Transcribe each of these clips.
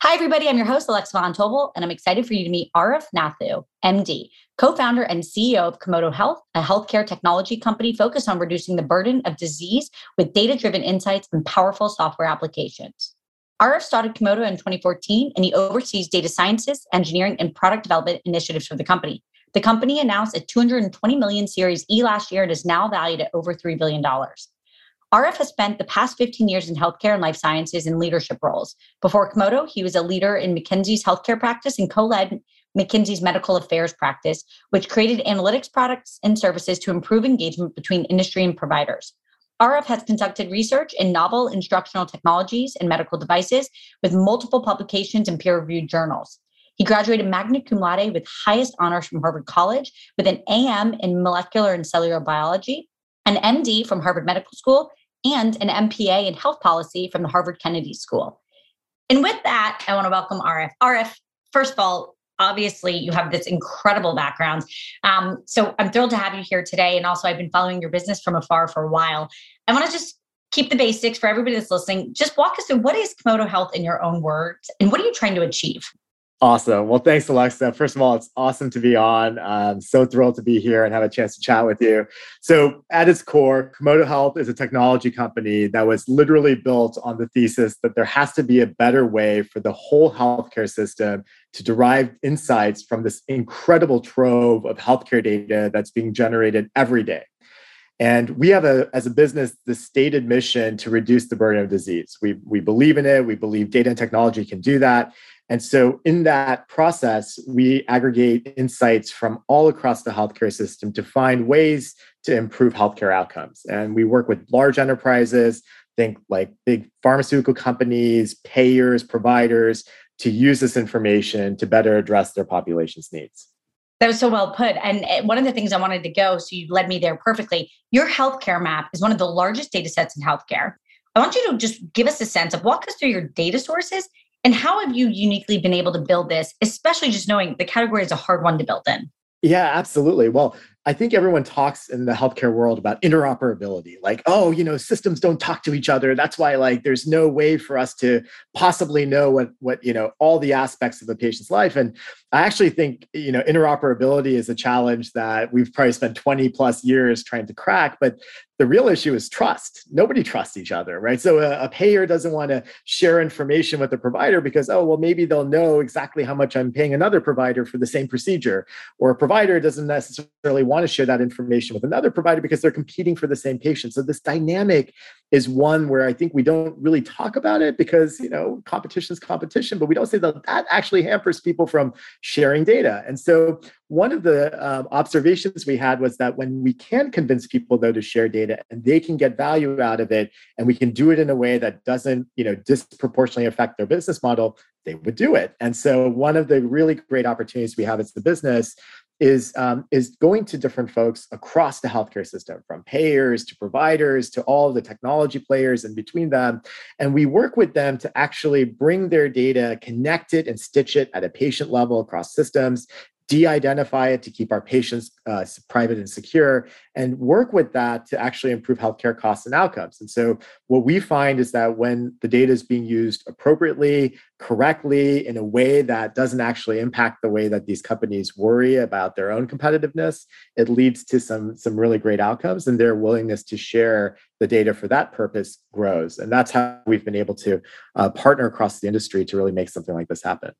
Hi, everybody. I'm your host, Alexa Von Tobel, and I'm excited for you to meet Arif Nathoo, MD, co founder and CEO of Komodo Health, a healthcare technology company focused on reducing the burden of disease with data driven insights and powerful software applications. Arif started Komodo in 2014, and he oversees data sciences, engineering, and product development initiatives for the company. The company announced a 220 million Series E last year and is now valued at over $3 billion. Arif has spent the past 15 years in healthcare and life sciences in leadership roles. Before Komodo, he was a leader in McKinsey's healthcare practice and co led McKinsey's medical affairs practice, which created analytics products and services to improve engagement between industry and providers. Arif has conducted research in novel instructional technologies and medical devices with multiple publications in peer reviewed journals. He graduated magna cum laude with highest honors from Harvard College with an AM in molecular and cellular biology, an MD from Harvard Medical School, and an MPA in health policy from the Harvard Kennedy School. And with that, I want to welcome Arif. Arif, first of all, obviously you have this incredible background. Um, so I'm thrilled to have you here today. And also, I've been following your business from afar for a while. I want to just keep the basics for everybody that's listening. Just walk us through what is Komodo Health in your own words, and what are you trying to achieve? Awesome. Well, thanks, Alexa. First of all, it's awesome to be on. I'm so thrilled to be here and have a chance to chat with you. So, at its core, Komodo Health is a technology company that was literally built on the thesis that there has to be a better way for the whole healthcare system to derive insights from this incredible trove of healthcare data that's being generated every day. And we have a, as a business, the stated mission to reduce the burden of disease. We, we believe in it. We believe data and technology can do that. And so, in that process, we aggregate insights from all across the healthcare system to find ways to improve healthcare outcomes. And we work with large enterprises, think like big pharmaceutical companies, payers, providers, to use this information to better address their population's needs. That was so well put. And eh, one of the things I wanted to go, so you led me there perfectly. Your healthcare map is one of the largest data sets in healthcare. I want you to just give us a sense of walk us through your data sources and how have you uniquely been able to build this, especially just knowing the category is a hard one to build in? Yeah, absolutely. Well, I think everyone talks in the healthcare world about interoperability, like, oh, you know, systems don't talk to each other. That's why, like, there's no way for us to possibly know what what you know all the aspects of a patient's life. And I actually think you know interoperability is a challenge that we've probably spent 20 plus years trying to crack. But the real issue is trust. Nobody trusts each other, right? So a, a payer doesn't want to share information with the provider because, oh, well, maybe they'll know exactly how much I'm paying another provider for the same procedure, or a provider doesn't necessarily want to share that information with another provider because they're competing for the same patient. So this dynamic is one where I think we don't really talk about it because you know competition is competition, but we don't say that that actually hampers people from sharing data. And so one of the um, observations we had was that when we can convince people though to share data and they can get value out of it, and we can do it in a way that doesn't you know disproportionately affect their business model, they would do it. And so one of the really great opportunities we have as the business is um, is going to different folks across the healthcare system, from payers to providers to all the technology players in between them, and we work with them to actually bring their data, connect it, and stitch it at a patient level across systems, de-identify it to keep our patients uh, private and secure and work with that to actually improve healthcare costs and outcomes. And so what we find is that when the data is being used appropriately correctly in a way that doesn't actually impact the way that these companies worry about their own competitiveness it leads to some some really great outcomes and their willingness to share the data for that purpose grows. And that's how we've been able to uh, partner across the industry to really make something like this happen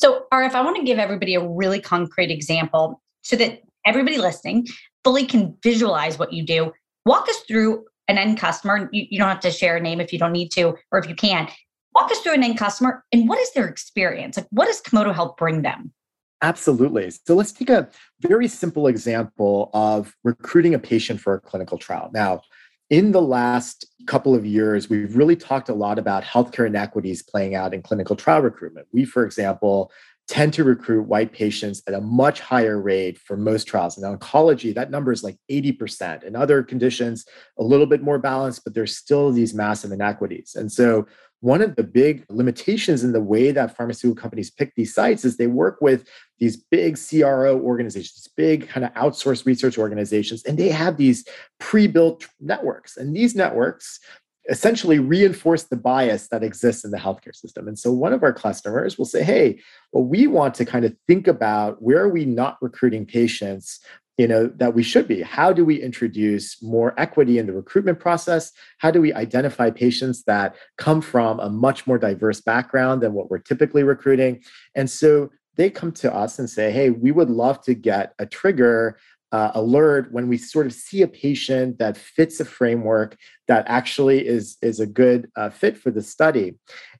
So, Arif, I want to give everybody a really concrete example so that everybody listening fully can visualize what you do. Walk us through an end customer. You, you don't have to share a name if you don't need to, or if you can. Walk us through an end customer and what is their experience? Like, what does Komodo help bring them? Absolutely. So let's take a very simple example of recruiting a patient for a clinical trial. Now, in the last couple of years, we've really talked a lot about healthcare inequities playing out in clinical trial recruitment. We, for example, tend to recruit white patients at a much higher rate for most trials. In oncology, that number is like 80%. In other conditions, a little bit more balanced, but there's still these massive inequities. And so one of the big limitations in the way that pharmaceutical companies pick these sites is they work with these big CRO organizations, big kind of outsourced research organizations, and they have these pre-built networks. And these networks essentially reinforce the bias that exists in the healthcare system. And so one of our customers will say, hey, well, we want to kind of think about where are we not recruiting patients you know that we should be? How do we introduce more equity in the recruitment process? How do we identify patients that come from a much more diverse background than what we're typically recruiting? And so they come to us and say hey we would love to get a trigger uh, alert when we sort of see a patient that fits a framework that actually is is a good uh, fit for the study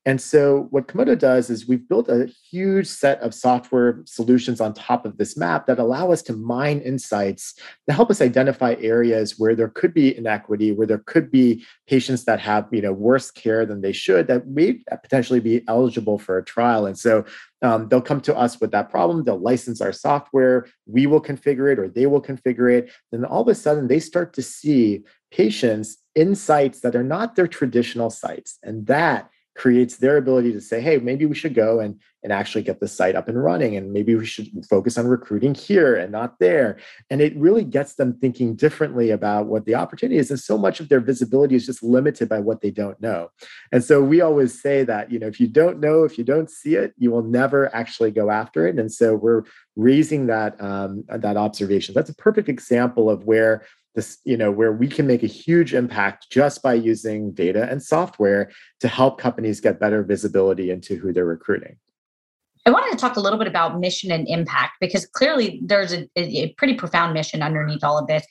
and so what Komodo does is we've built a huge set of software solutions on top of this map that allow us to mine insights to help us identify areas where there could be inequity, where there could be patients that have you know worse care than they should that may potentially be eligible for a trial. And so um, they'll come to us with that problem. They'll license our software. We will configure it or they will configure it. Then all of a sudden they start to see patients in sites that are not their traditional sites. And that creates their ability to say, hey, maybe we should go and, and actually get the site up and running. And maybe we should focus on recruiting here and not there. And it really gets them thinking differently about what the opportunity is. And so much of their visibility is just limited by what they don't know. And so we always say that, you know, if you don't know, if you don't see it, you will never actually go after it. And so we're raising that um, that observation. That's a perfect example of where this you know where we can make a huge impact just by using data and software to help companies get better visibility into who they're recruiting. I wanted to talk a little bit about mission and impact because clearly there's a, a pretty profound mission underneath all of this.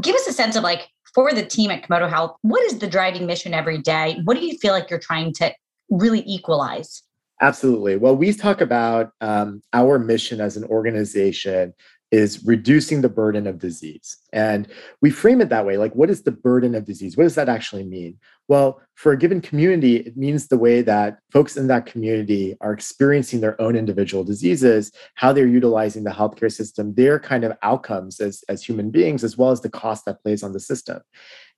Give us a sense of like for the team at komodo health what is the driving mission every day? What do you feel like you're trying to really equalize? Absolutely. Well, we talk about um, our mission as an organization is reducing the burden of disease. And we frame it that way like, what is the burden of disease? What does that actually mean? Well, for a given community, it means the way that folks in that community are experiencing their own individual diseases, how they're utilizing the healthcare system, their kind of outcomes as, as human beings, as well as the cost that plays on the system.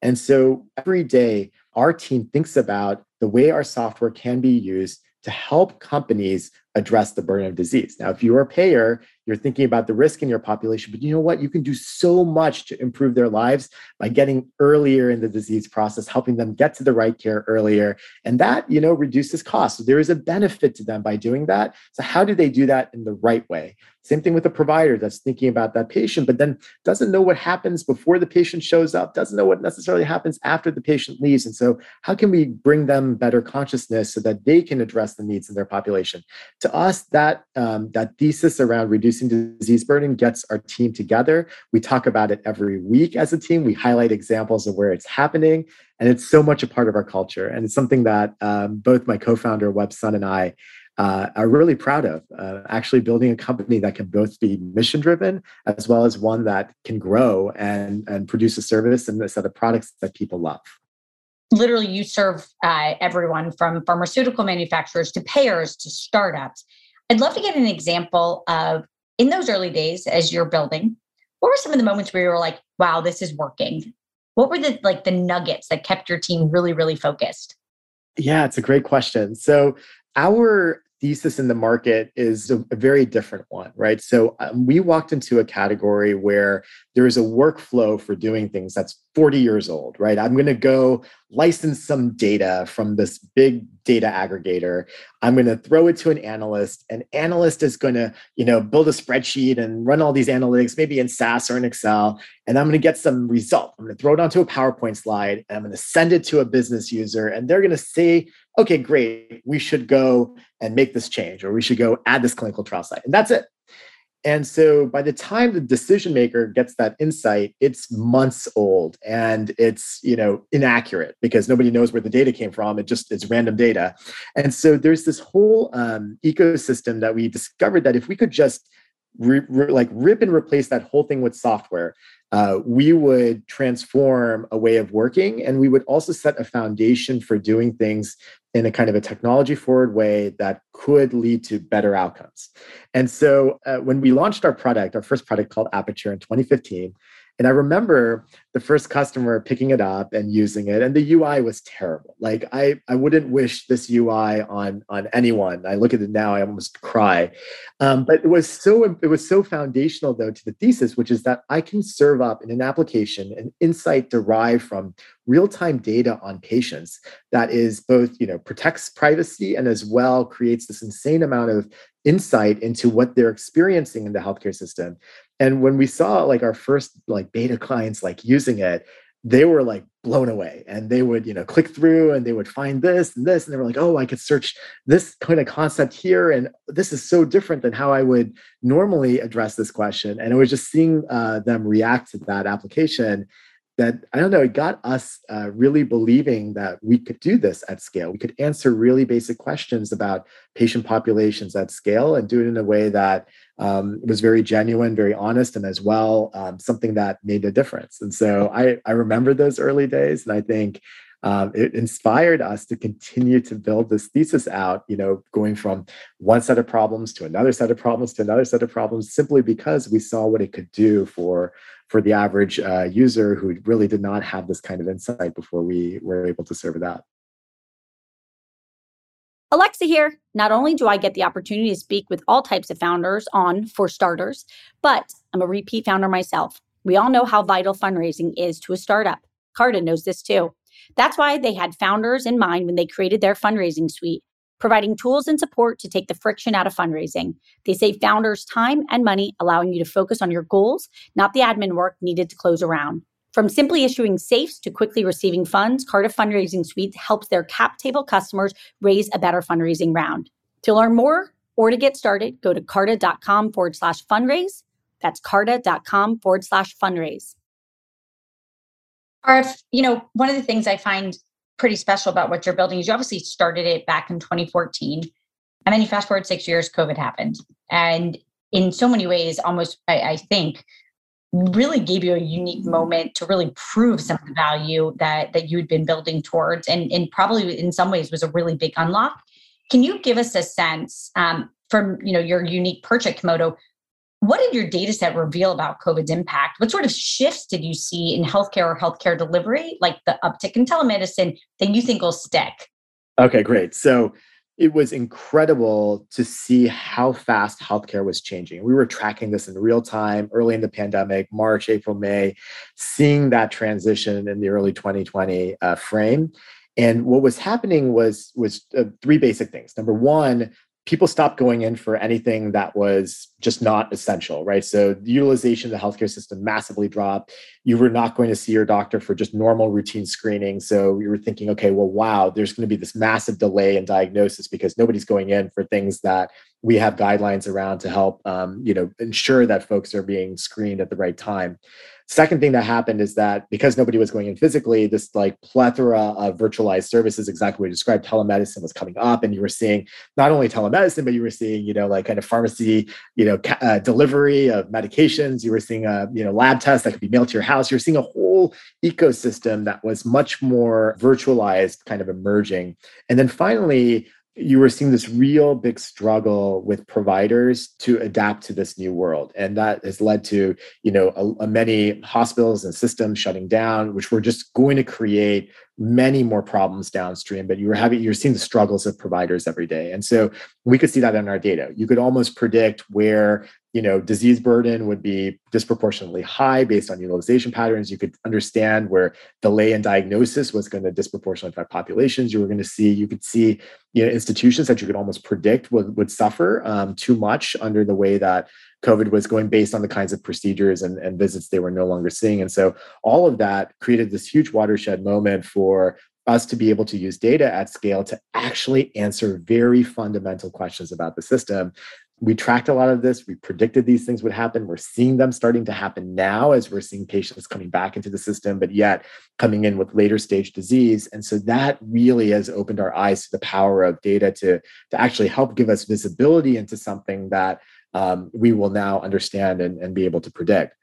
And so every day, our team thinks about the way our software can be used to help companies address the burden of disease. Now, if you're a payer, you're thinking about the risk in your population, but you know what? You can do so much to improve their lives by getting earlier in the disease process, helping them get to the right care earlier. And that, you know, reduces costs. So there is a benefit to them by doing that. So how do they do that in the right way? Same thing with a provider that's thinking about that patient, but then doesn't know what happens before the patient shows up, doesn't know what necessarily happens after the patient leaves. And so, how can we bring them better consciousness so that they can address the needs in their population? To us, that um, that thesis around reducing disease burden gets our team together. We talk about it every week as a team. We highlight examples of where it's happening, and it's so much a part of our culture. And it's something that um, both my co-founder Web Sun and I uh, are really proud of. Uh, actually, building a company that can both be mission driven as well as one that can grow and, and produce a service and a set of products that people love. Literally, you serve uh, everyone from pharmaceutical manufacturers to payers to startups. I'd love to get an example of in those early days as you're building. What were some of the moments where you were like, "Wow, this is working"? What were the like the nuggets that kept your team really, really focused? Yeah, it's a great question. So our thesis in the market is a, a very different one, right? So um, we walked into a category where there is a workflow for doing things that's 40 years old, right? I'm going to go license some data from this big data aggregator. I'm going to throw it to an analyst. An analyst is going to, you know, build a spreadsheet and run all these analytics, maybe in SAS or in Excel, and I'm going to get some result. I'm going to throw it onto a PowerPoint slide and I'm going to send it to a business user, and they're going to say okay, great, we should go and make this change, or we should go add this clinical trial site. And that's it. And so by the time the decision maker gets that insight, it's months old and it's, you know, inaccurate because nobody knows where the data came from. It just it's random data. And so there's this whole um, ecosystem that we discovered that if we could just re- re- like rip and replace that whole thing with software, uh, we would transform a way of working and we would also set a foundation for doing things in a kind of a technology forward way that could lead to better outcomes. And so uh, when we launched our product, our first product called Aperture in 2015, and I remember the first customer picking it up and using it, and the UI was terrible. Like I, I wouldn't wish this UI on on anyone. I look at it now, I almost cry. Um, but it was so it was so foundational though to the thesis, which is that I can serve up in an application an insight derived from real-time data on patients that is both you know protects privacy and as well creates this insane amount of insight into what they're experiencing in the healthcare system and when we saw like our first like beta clients like using it they were like blown away. And they would you know click through and they would find this and this and they were like oh i could search this kind of concept here and this is so different than how i would normally address this question. And it was just seeing uh, them react to that application that I don't know, it got us uh, really believing that we could do this at scale. We could answer really basic questions about patient populations at scale and do it in a way that um, was very genuine, very honest, and as well um, something that made a difference. And so I, I remember those early days, and I think um, it inspired us to continue to build this thesis out, you know, going from one set of problems to another set of problems to another set of problems, simply because we saw what it could do for for the average uh, user who really did not have this kind of insight before we were able to serve it out. Alexa here. Not only do I get the opportunity to speak with all types of founders on For Starters, but I'm a repeat founder myself. We all know how vital fundraising is to a startup. Carta knows this too. That's why they had founders in mind when they created their fundraising suite, providing tools and support to take the friction out of fundraising. They save founders time and money, allowing you to focus on your goals, not the admin work needed to close a round. From simply issuing safes to quickly receiving funds, Carta Fundraising Suite helps their cap table customers raise a better fundraising round. To learn more or to get started, go to carta.com forward slash fundraise. That's carta.com forward slash fundraise. Arif, you know, one of the things I find pretty special about what you're building is you obviously started it back in 2014. And then you fast forward six years, COVID happened. And in so many ways, almost, I, I think, really gave you a unique moment to really prove some of the value that that you'd been building towards and, and probably in some ways was a really big unlock can you give us a sense um, from you know your unique perch at komodo what did your data set reveal about COVID's impact? What sort of shifts did you see in healthcare or healthcare delivery, like the uptick in telemedicine, that you think will stick? Okay, great. So it was incredible to see how fast healthcare was changing. We were tracking this in real time early in the pandemic, March, April, May, seeing that transition in the early 2020 uh, frame. And what was happening was was uh, three basic things. Number one, people stopped going in for anything that was just not essential, right? So the utilization of the healthcare system massively dropped. You were not going to see your doctor for just normal routine screening. So you were thinking, okay, well, wow, there's going to be this massive delay in diagnosis because nobody's going in for things that we have guidelines around to help, um, you know, ensure that folks are being screened at the right time. Second thing that happened is that because nobody was going in physically, this like plethora of virtualized services, exactly what you described, telemedicine was coming up, and you were seeing not only telemedicine, but you were seeing you know like kind of pharmacy, you know, ca- uh, delivery of medications. You were seeing a you know lab test that could be mailed to your house. You're seeing a whole ecosystem that was much more virtualized, kind of emerging. And then finally, you were seeing this real big struggle with providers to adapt to this new world. And that has led to you know a, a many hospitals and systems shutting down which were just going to create many more problems downstream but you were having you're seeing the struggles of providers every day. And so we could see that in our data. You could almost predict where you know disease burden would be disproportionately high based on utilization patterns. You could understand where delay in diagnosis was going to disproportionately affect populations. You were going to see you could see you know institutions that you could almost predict would, would suffer um, too much under the way that COVID was going based on the kinds of procedures and, and visits they were no longer seeing. And so all of that created this huge watershed moment for us to be able to use data at scale to actually answer very fundamental questions about the system we tracked a lot of this. We predicted these things would happen. We're seeing them starting to happen now as we're seeing patients coming back into the system, but yet coming in with later stage disease. And so that really has opened our eyes to the power of data to, to actually help give us visibility into something that um, we will now understand and, and be able to predict.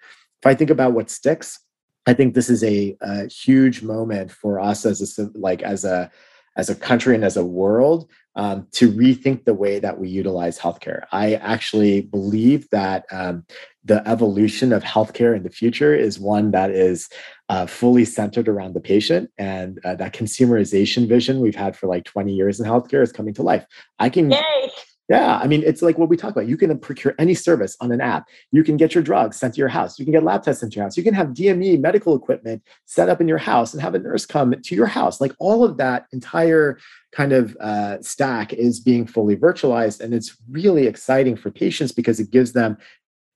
If I think about what sticks, I think this is a, a huge moment for us as a like as a as a country and as a world um, to rethink the way that we utilize healthcare. I actually believe that um, the evolution of healthcare in the future is one that is uh, fully centered around the patient, and uh, that consumerization vision we've had for like 20 years in healthcare is coming to life. I can. Yay. Yeah, I mean, it's like what we talk about. You can procure any service on an app. You can get your drugs sent to your house. You can get lab tests sent to your house. You can have DME medical equipment set up in your house and have a nurse come to your house. Like all of that entire kind of uh, stack is being fully virtualized. And it's really exciting for patients because it gives them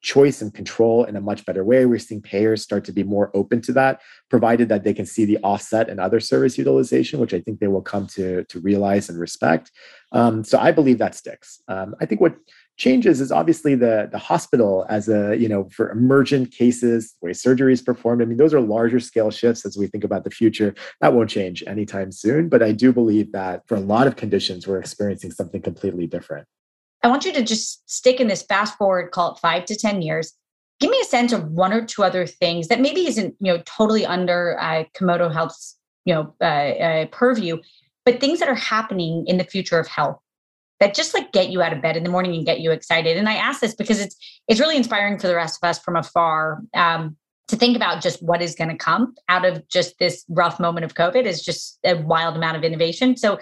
choice and control in a much better way. We're seeing payers start to be more open to that, provided that they can see the offset and other service utilization, which I think they will come to, to realize and respect. Um, so I believe that sticks. Um, I think what changes is obviously the, the hospital as a, you know, for emergent cases, the way surgery is performed. I mean, those are larger scale shifts as we think about the future. That won't change anytime soon. But I do believe that for a lot of conditions, we're experiencing something completely different. I want you to just stick in this fast forward, call it five to 10 years. Give me a sense of one or two other things that maybe isn't, you know, totally under uh, Komodo Health's, you know, uh, uh, purview, but things that are happening in the future of health that just like get you out of bed in the morning and get you excited. And I ask this because it's it's really inspiring for the rest of us from afar um, to think about just what is going to come out of just this rough moment of COVID is just a wild amount of innovation. So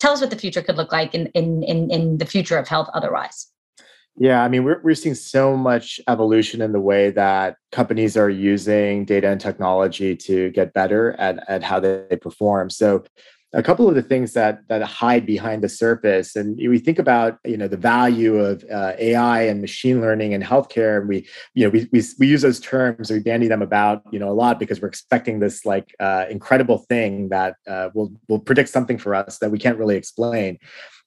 tell us what the future could look like in in in, in the future of health otherwise yeah, I mean, we're, we're seeing so much evolution in the way that companies are using data and technology to get better at, at how they perform. So, a couple of the things that that hide behind the surface and we think about you know the value of uh, ai and machine learning in healthcare and we you know we, we, we use those terms we bandy them about you know a lot because we're expecting this like uh, incredible thing that uh, will will predict something for us that we can't really explain.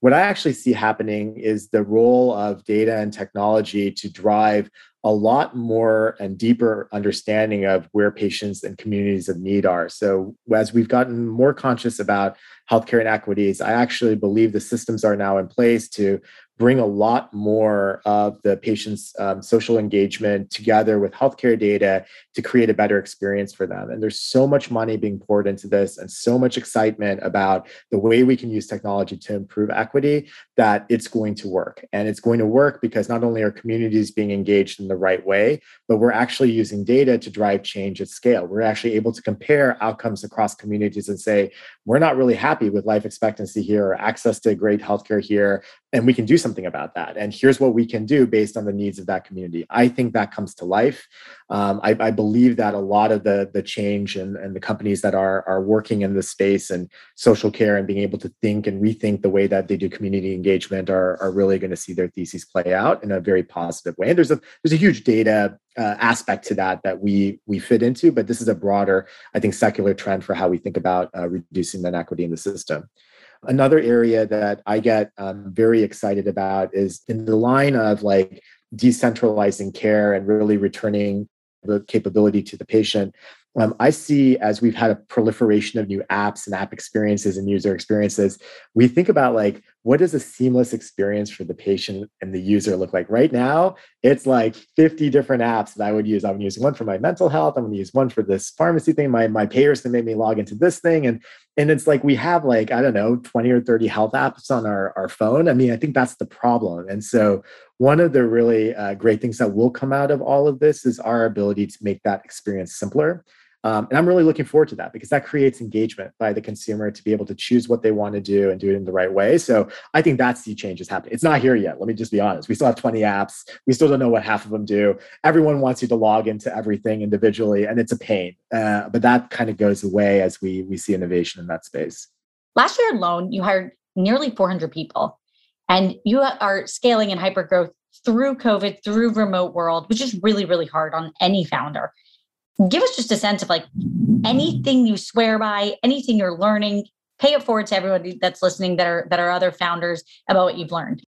What i actually see happening is the role of data and technology to drive a lot more and deeper understanding of where patients and communities of need are. So, as we've gotten more conscious about healthcare inequities, I actually believe the systems are now in place to bring a lot more of the patient's um, social engagement together with healthcare data to create a better experience for them. And there's so much money being poured into this and so much excitement about the way we can use technology to improve equity that it's going to work. And it's going to work because not only are communities being engaged in the right way, but we're actually using data to drive change at scale. We're actually able to compare outcomes across communities and say, we're not really happy with life expectancy here or access to great healthcare here and we can do something about that. And here's what we can do based on the needs of that community. I think that comes to life um, I, I, believe that a lot of the the change and, and the companies that are are working in this space and social care and being able to think and rethink the way that they do community engagement are, are really going to see their theses play out in a very positive way. And there's a there's a huge data uh, aspect to that that we we fit into but this is a broader i think secular trend for how we think about uh, reducing the inequity in the system. Another area that I get um, very excited about is in the line of like decentralizing care and really returning capability to the patient. Um, I see as we've had a proliferation of new apps and app experiences and user experiences, we think about like what does a seamless experience for the patient and the user look like? Right now, it's like 50 different apps that I would use. I'm using one for my mental health. I'm going to use one for this pharmacy thing. My my payers can make me log into this thing, and and it's like we have like I don't know 20 or 30 health apps on our our phone. I mean, I think that's the problem. And so one of the really uh, great things that will come out of all of this is our ability to make that experience simpler um, and I'm really looking forward to that because that creates engagement by the consumer to be able to choose what they want to do and do it in the right way. So I think that's the change is happening. It's not here yet. Let me just be honest. We still have 20 apps. We still don't know what half of them do. Everyone wants you to log into everything individually, and it's a pain. Uh, but that kind of goes away as we we see innovation in that space. Last year alone, you hired nearly 400 people, and you are scaling in hypergrowth through COVID, through remote world, which is really really hard on any founder give us just a sense of like anything you swear by, anything you're learning, pay it forward to everybody that's listening that are that are other founders about what you've learned.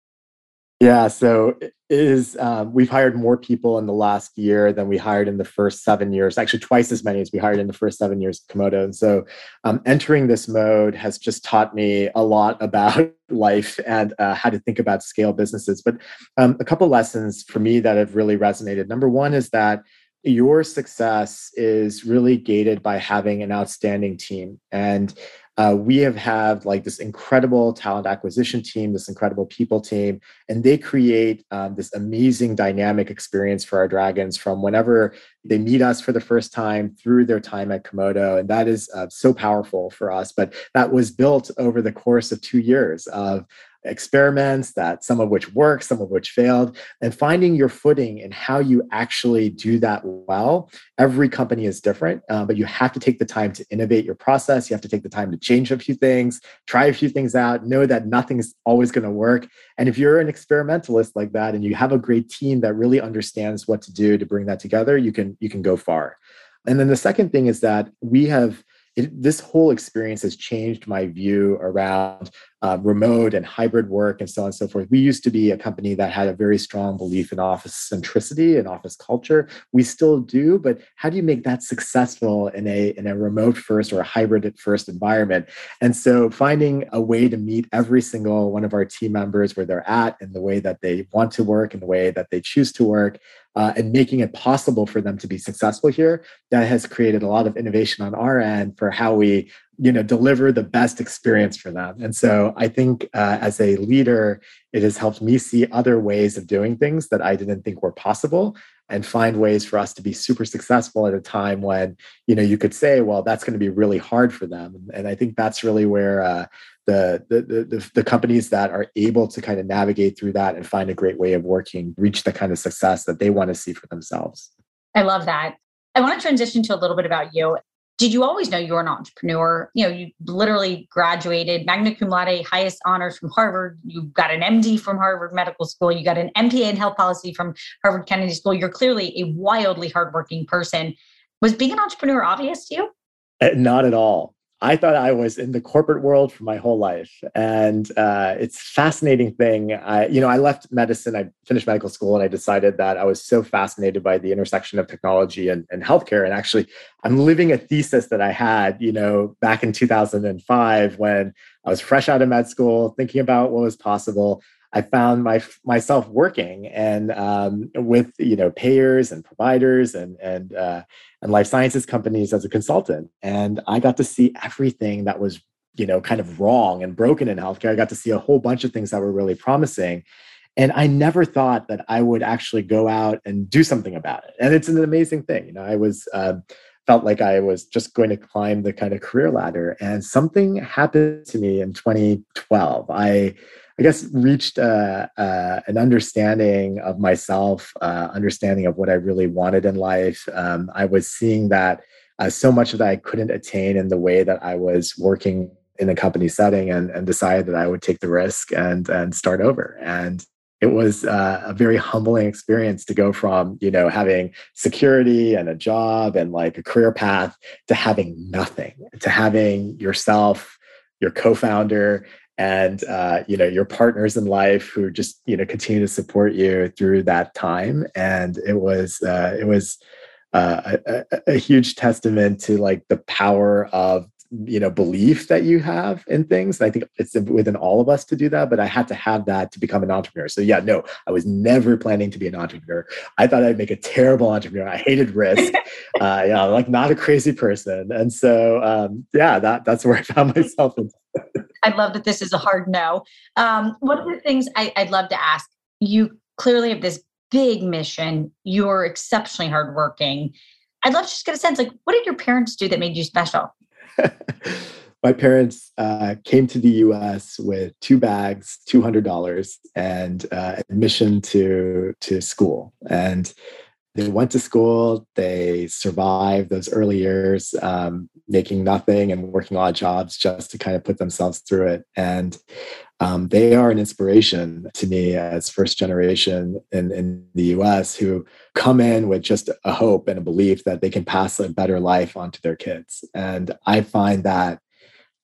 Yeah, so it is um, we've hired more people in the last year than we hired in the first seven years. Actually, twice as many as we hired in the first seven years of Komodo. And so, um, entering this mode has just taught me a lot about life and uh, how to think about scale businesses. But um, a couple lessons for me that have really resonated. Number one is that your success is really gated by having an outstanding team and uh, we have had like this incredible talent acquisition team, this incredible people team, and they create um, this amazing dynamic experience for our dragons from whenever they meet us for the first time through their time at Komodo. And that is uh, so powerful for us. But that was built over the course of two years of experiments that some of which worked, some of which failed, and finding your footing and how you actually do that well. Every company is different, uh, but you have to take the time to innovate your process. You have to take the time to change a few things, try a few things out, know that nothing's always going to work. And if you're an experimentalist like that and you have a great team that really understands what to do to bring that together, you can you can go far. And then the second thing is that we have it, this whole experience has changed my view around uh, remote and hybrid work and so on and so forth. We used to be a company that had a very strong belief in office centricity and office culture. We still do, but how do you make that successful in a in a remote first or a hybrid first environment? And so finding a way to meet every single one of our team members where they're at in the way that they want to work in the way that they choose to work uh, and making it possible for them to be successful here that has created a lot of innovation on our end for how we you know deliver the best experience for them and so i think uh, as a leader it has helped me see other ways of doing things that i didn't think were possible and find ways for us to be super successful at a time when you know you could say well that's going to be really hard for them and i think that's really where uh, the, the, the, the companies that are able to kind of navigate through that and find a great way of working reach the kind of success that they want to see for themselves. I love that. I want to transition to a little bit about you. Did you always know you were an entrepreneur? You know, you literally graduated magna cum laude, highest honors from Harvard. You got an MD from Harvard Medical School. You got an MPA in health policy from Harvard Kennedy School. You're clearly a wildly hardworking person. Was being an entrepreneur obvious to you? Uh, not at all. I thought I was in the corporate world for my whole life, and uh, it's fascinating thing. I, you know, I left medicine. I finished medical school, and I decided that I was so fascinated by the intersection of technology and, and healthcare. And actually, I'm living a thesis that I had, you know, back in 2005 when I was fresh out of med school, thinking about what was possible. I found my myself working and um, with you know payers and providers and and uh, and life sciences companies as a consultant, and I got to see everything that was you know kind of wrong and broken in healthcare. I got to see a whole bunch of things that were really promising, and I never thought that I would actually go out and do something about it. And it's an amazing thing. You know, I was. Uh, felt like I was just going to climb the kind of career ladder. And something happened to me in 2012. I I guess, reached uh, uh, an understanding of myself, uh, understanding of what I really wanted in life. Um, I was seeing that uh, so much of that I couldn't attain in the way that I was working in a company setting, and, and decided that I would take the risk and and start over. And it was uh, a very humbling experience to go from you know having security and a job and like a career path to having nothing to having yourself your co-founder and uh, you know your partners in life who just you know continue to support you through that time. And it was uh, it was uh, a, a, huge testament to like the power of you know belief that you have in things i think it's within all of us to do that but i had to have that to become an entrepreneur so yeah no i was never planning to be an entrepreneur i thought i'd make a terrible entrepreneur i hated risk uh yeah like not a crazy person and so um yeah that that's where i found myself I love that this is a hard no. Um, one of the things I, I'd love to ask you clearly have this big mission. You're exceptionally hardworking. I'd love to just get a sense like, what did your parents do that made you special? My parents uh, came to the US with two bags, $200, and uh, admission to, to school. And they went to school, they survived those early years, um, making nothing and working odd jobs just to kind of put themselves through it. And um, they are an inspiration to me as first generation in, in the US who come in with just a hope and a belief that they can pass a better life onto their kids. And I find that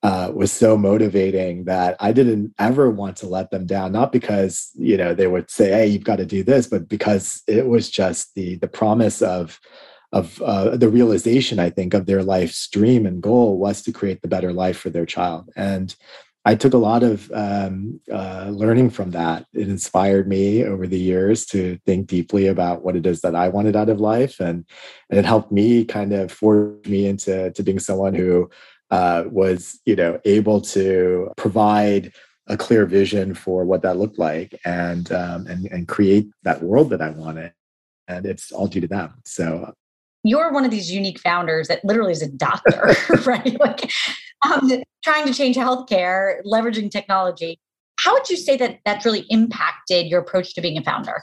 uh, was so motivating that I didn't ever want to let them down. Not because you know they would say, "Hey, you've got to do this," but because it was just the the promise of of uh, the realization, I think, of their life's dream and goal was to create the better life for their child. And I took a lot of um, uh, learning from that. It inspired me over the years to think deeply about what it is that I wanted out of life, and, and it helped me kind of forge me into to being someone who uh, was, you know, able to provide a clear vision for what that looked like and um, and and create that world that I wanted. And it's all due to them. So you're one of these unique founders that literally is a doctor, right? Like um, trying to change healthcare, leveraging technology. How would you say that that's really impacted your approach to being a founder?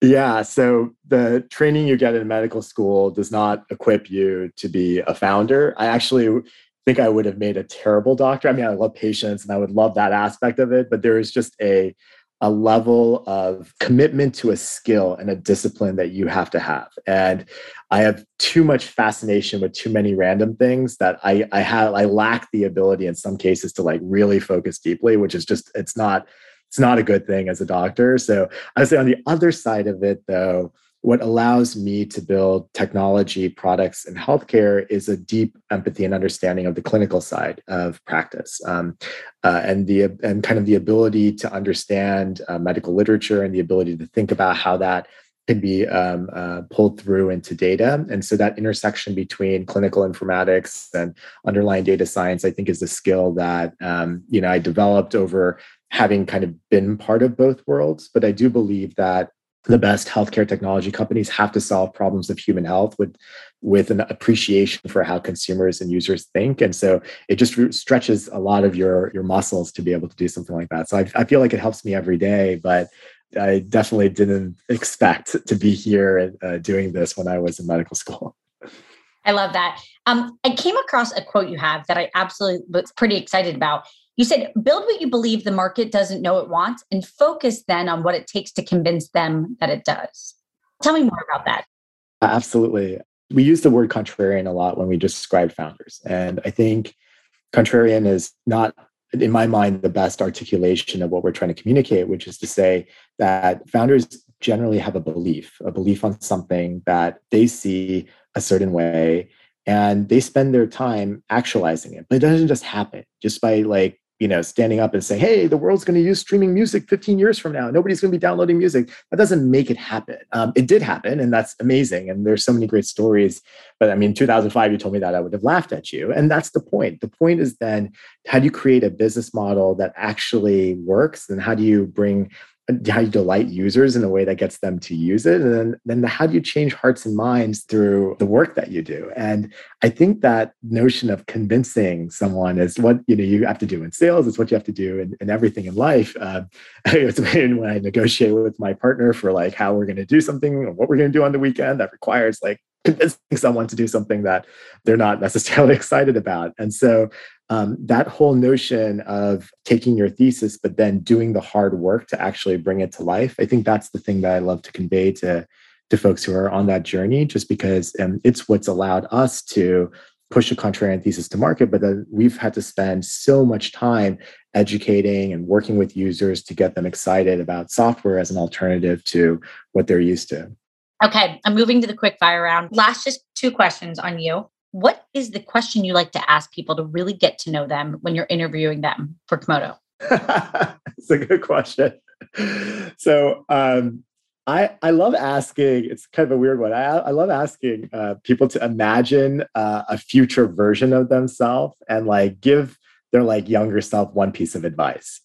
Yeah, so the training you get in medical school does not equip you to be a founder. I actually think I would have made a terrible doctor. I mean, I love patients and I would love that aspect of it, but there is just a a level of commitment to a skill and a discipline that you have to have. And I have too much fascination with too many random things that I I have I lack the ability in some cases to like really focus deeply, which is just it's not it's not a good thing as a doctor. So I would say on the other side of it though, what allows me to build technology products in healthcare is a deep empathy and understanding of the clinical side of practice. Um, uh, and the and kind of the ability to understand uh, medical literature and the ability to think about how that can be um, uh, pulled through into data. And so that intersection between clinical informatics and underlying data science i think is a skill that um, you know i developed over having kind of been part of both worlds. But i do believe that the best healthcare technology companies have to solve problems of human health with with an appreciation for how consumers and users think. And so it just stretches a lot of your your muscles to be able to do something like that. So i, I feel like it helps me every day but i definitely didn't expect to be here uh, doing this when i was in medical school. I love that. Um, i came across a quote you have that i absolutely was pretty excited about you said build what you believe the market doesn't know it wants and focus then on what it takes to convince them that it does. Tell me more about that. Absolutely. We use the word contrarian a lot when we describe founders. And I think contrarian is not, in my mind, the best articulation of what we're trying to communicate, which is to say that founders generally have a belief, a belief on something that they see a certain way and they spend their time actualizing it but it doesn't just happen just by like you know, standing up and saying, hey, the world's going to use streaming music 15 years from now. Nobody's going to be downloading music. That doesn't make it happen. Um, it did happen, and that's amazing. And there's so many great stories. But I mean, 2005, you told me that I would have laughed at you. And that's the point. The point is then, how do you create a business model that actually works? And how do you bring how you delight users in a way that gets them to use it. And then, then how do you change hearts and minds through the work that you do? And i think that notion of convincing someone is what you know you have to do in sales it's what you have to do in, in everything in life. Uh, it's when i negotiate with my partner for like how we're going to do something or what we're going to do on the weekend that requires like convincing someone to do something that they're not necessarily excited about. And so um, that whole notion of taking your thesis, but then doing the hard work to actually bring it to life, I think that's the thing that I love to convey to, to folks who are on that journey, just because um, it's what's allowed us to push a contrarian thesis to market, but then we've had to spend so much time educating and working with users to get them excited about software as an alternative to what they're used to. Okay, I'm moving to the quick fire round. Last, just two questions on you. What is the question you like to ask people to really get to know them when you're interviewing them for Komodo? It's a good question. So, um, I, I love asking, it's kind of a weird one. I, I love asking uh, people to imagine uh, a future version of themselves and like give their like younger self one piece of advice.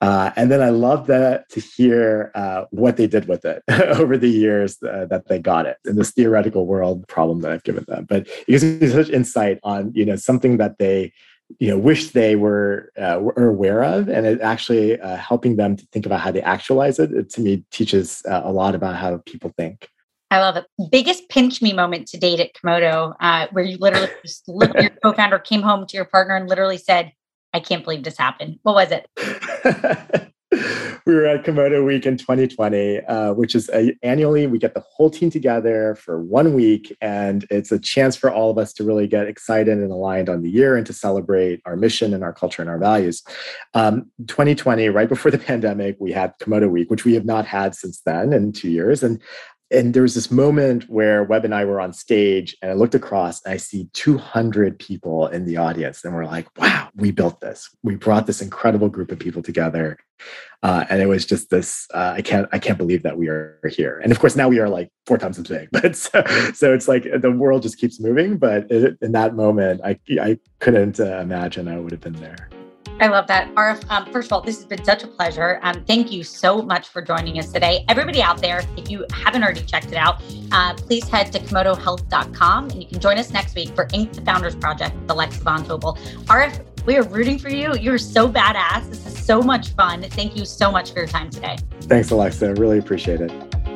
Uh, and then I love that to hear uh, what they did with it over the years uh, that they got it in this theoretical world problem that I've given them. But it gives me such insight on you know something that they you know wish they were, uh, were aware of, and it actually uh, helping them to think about how they actualize it. It to me teaches uh, a lot about how people think. I love it. Biggest pinch me moment to date at Komodo, where you literally just your co-founder came home to your partner and literally said, I can't believe this happened. What was it? we were at Komodo Week in 2020, uh, which is a, annually we get the whole team together for one week, and it's a chance for all of us to really get excited and aligned on the year and to celebrate our mission and our culture and our values. Um, 2020, right before the pandemic, we had Komodo Week, which we have not had since then in two years, and and there was this moment where Web and I were on stage, and I looked across and I see 200 people in the audience, and we're like, "Wow, we built this. We brought this incredible group of people together." Uh, and it was just this. Uh, I can't. I can't believe that we are here. And of course, now we are like four times as big. But so, so it's like the world just keeps moving. But it, in that moment, I I couldn't uh, imagine I would have been there. I love that. Arif, um, first of all, this has been such a pleasure. Um, thank you so much for joining us today. Everybody out there, if you haven't already checked it out, uh, please head to komodohealth.com and you can join us next week for Inc. the Founders Project with Alexa Von Tobel. Arif, we are rooting for you. You're so badass. This is so much fun. Thank you so much for your time today. Thanks, Alexa. Really appreciate it.